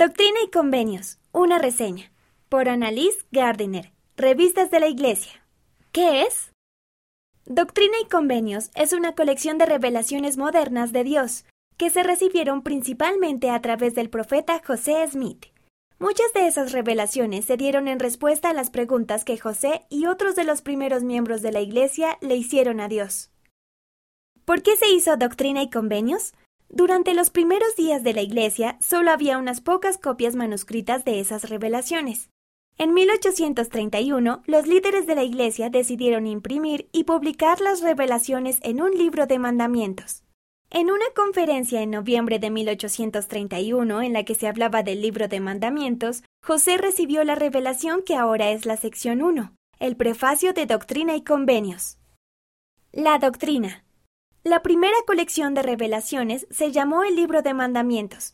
Doctrina y Convenios. Una reseña. Por Annalise Gardiner. Revistas de la Iglesia. ¿Qué es? Doctrina y Convenios es una colección de revelaciones modernas de Dios que se recibieron principalmente a través del profeta José Smith. Muchas de esas revelaciones se dieron en respuesta a las preguntas que José y otros de los primeros miembros de la Iglesia le hicieron a Dios. ¿Por qué se hizo Doctrina y Convenios? Durante los primeros días de la Iglesia solo había unas pocas copias manuscritas de esas revelaciones. En 1831, los líderes de la Iglesia decidieron imprimir y publicar las revelaciones en un libro de mandamientos. En una conferencia en noviembre de 1831 en la que se hablaba del libro de mandamientos, José recibió la revelación que ahora es la sección 1, el prefacio de Doctrina y Convenios. La doctrina. La primera colección de revelaciones se llamó el Libro de Mandamientos.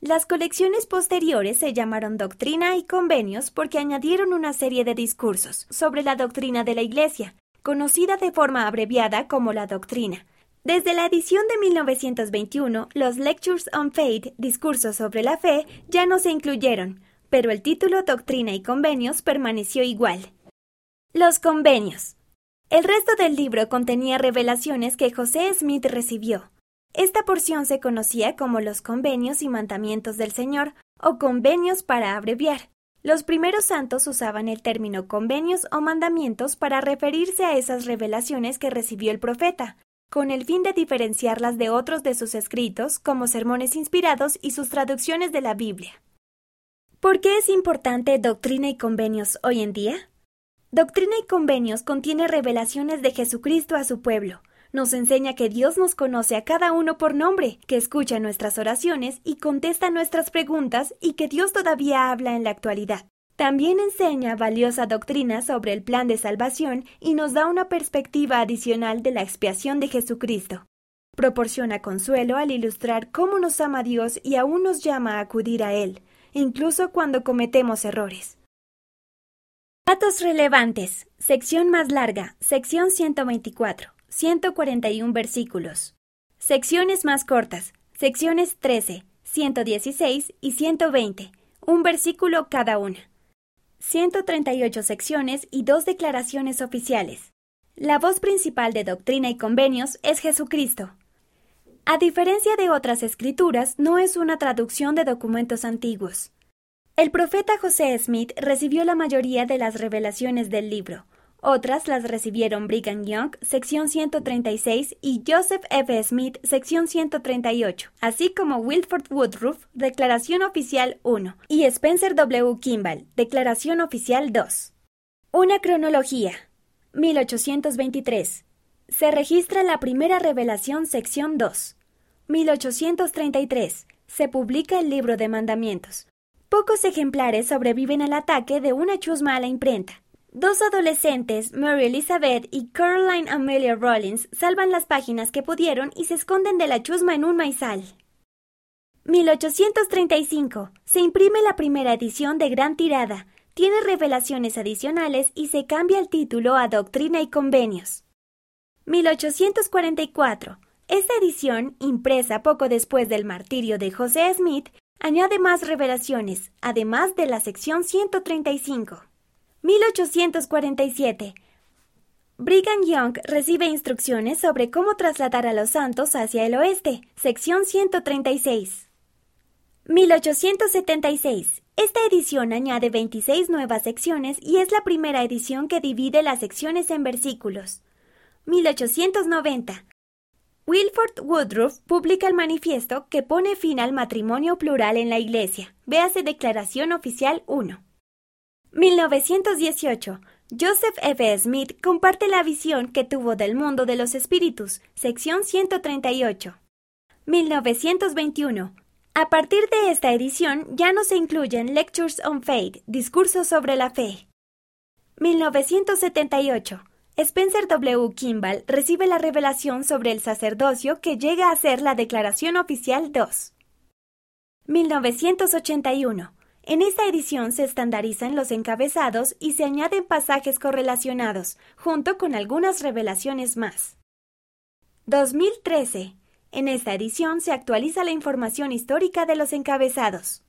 Las colecciones posteriores se llamaron Doctrina y Convenios porque añadieron una serie de discursos sobre la doctrina de la Iglesia, conocida de forma abreviada como la doctrina. Desde la edición de 1921, los Lectures on Faith, discursos sobre la fe, ya no se incluyeron, pero el título Doctrina y Convenios permaneció igual. Los convenios. El resto del libro contenía revelaciones que José Smith recibió. Esta porción se conocía como los convenios y mandamientos del Señor, o convenios para abreviar. Los primeros santos usaban el término convenios o mandamientos para referirse a esas revelaciones que recibió el profeta, con el fin de diferenciarlas de otros de sus escritos, como sermones inspirados y sus traducciones de la Biblia. ¿Por qué es importante doctrina y convenios hoy en día? Doctrina y Convenios contiene revelaciones de Jesucristo a su pueblo. Nos enseña que Dios nos conoce a cada uno por nombre, que escucha nuestras oraciones y contesta nuestras preguntas y que Dios todavía habla en la actualidad. También enseña valiosa doctrina sobre el plan de salvación y nos da una perspectiva adicional de la expiación de Jesucristo. Proporciona consuelo al ilustrar cómo nos ama Dios y aún nos llama a acudir a Él, incluso cuando cometemos errores. Datos relevantes. Sección más larga. Sección 124. 141 versículos. Secciones más cortas. Secciones 13, 116 y 120. Un versículo cada una. 138 secciones y dos declaraciones oficiales. La voz principal de Doctrina y Convenios es Jesucristo. A diferencia de otras escrituras, no es una traducción de documentos antiguos. El profeta José Smith recibió la mayoría de las revelaciones del libro. Otras las recibieron Brigham Young, sección 136, y Joseph F. Smith, sección 138, así como Wilford Woodruff, Declaración Oficial 1, y Spencer W. Kimball, Declaración Oficial 2. Una cronología. 1823. Se registra la primera revelación, sección 2. 1833. Se publica el libro de mandamientos. Pocos ejemplares sobreviven al ataque de una chusma a la imprenta. Dos adolescentes, Mary Elizabeth y Caroline Amelia Rollins, salvan las páginas que pudieron y se esconden de la chusma en un maizal. 1835. Se imprime la primera edición de gran tirada. Tiene revelaciones adicionales y se cambia el título a Doctrina y Convenios. 1844. Esta edición, impresa poco después del martirio de José Smith, añade más revelaciones, además de la sección 135. 1847. Brigham Young recibe instrucciones sobre cómo trasladar a los santos hacia el oeste, sección 136. 1876. Esta edición añade 26 nuevas secciones y es la primera edición que divide las secciones en versículos. 1890. Wilford Woodruff publica el manifiesto que pone fin al matrimonio plural en la Iglesia. Véase Declaración Oficial 1. 1918. Joseph F. Smith comparte la visión que tuvo del mundo de los espíritus, sección 138. 1921. A partir de esta edición ya no se incluyen Lectures on Faith, discursos sobre la fe. 1978. Spencer W. Kimball recibe la revelación sobre el sacerdocio que llega a ser la Declaración Oficial 2. 1981. En esta edición se estandarizan los encabezados y se añaden pasajes correlacionados, junto con algunas revelaciones más. 2013. En esta edición se actualiza la información histórica de los encabezados.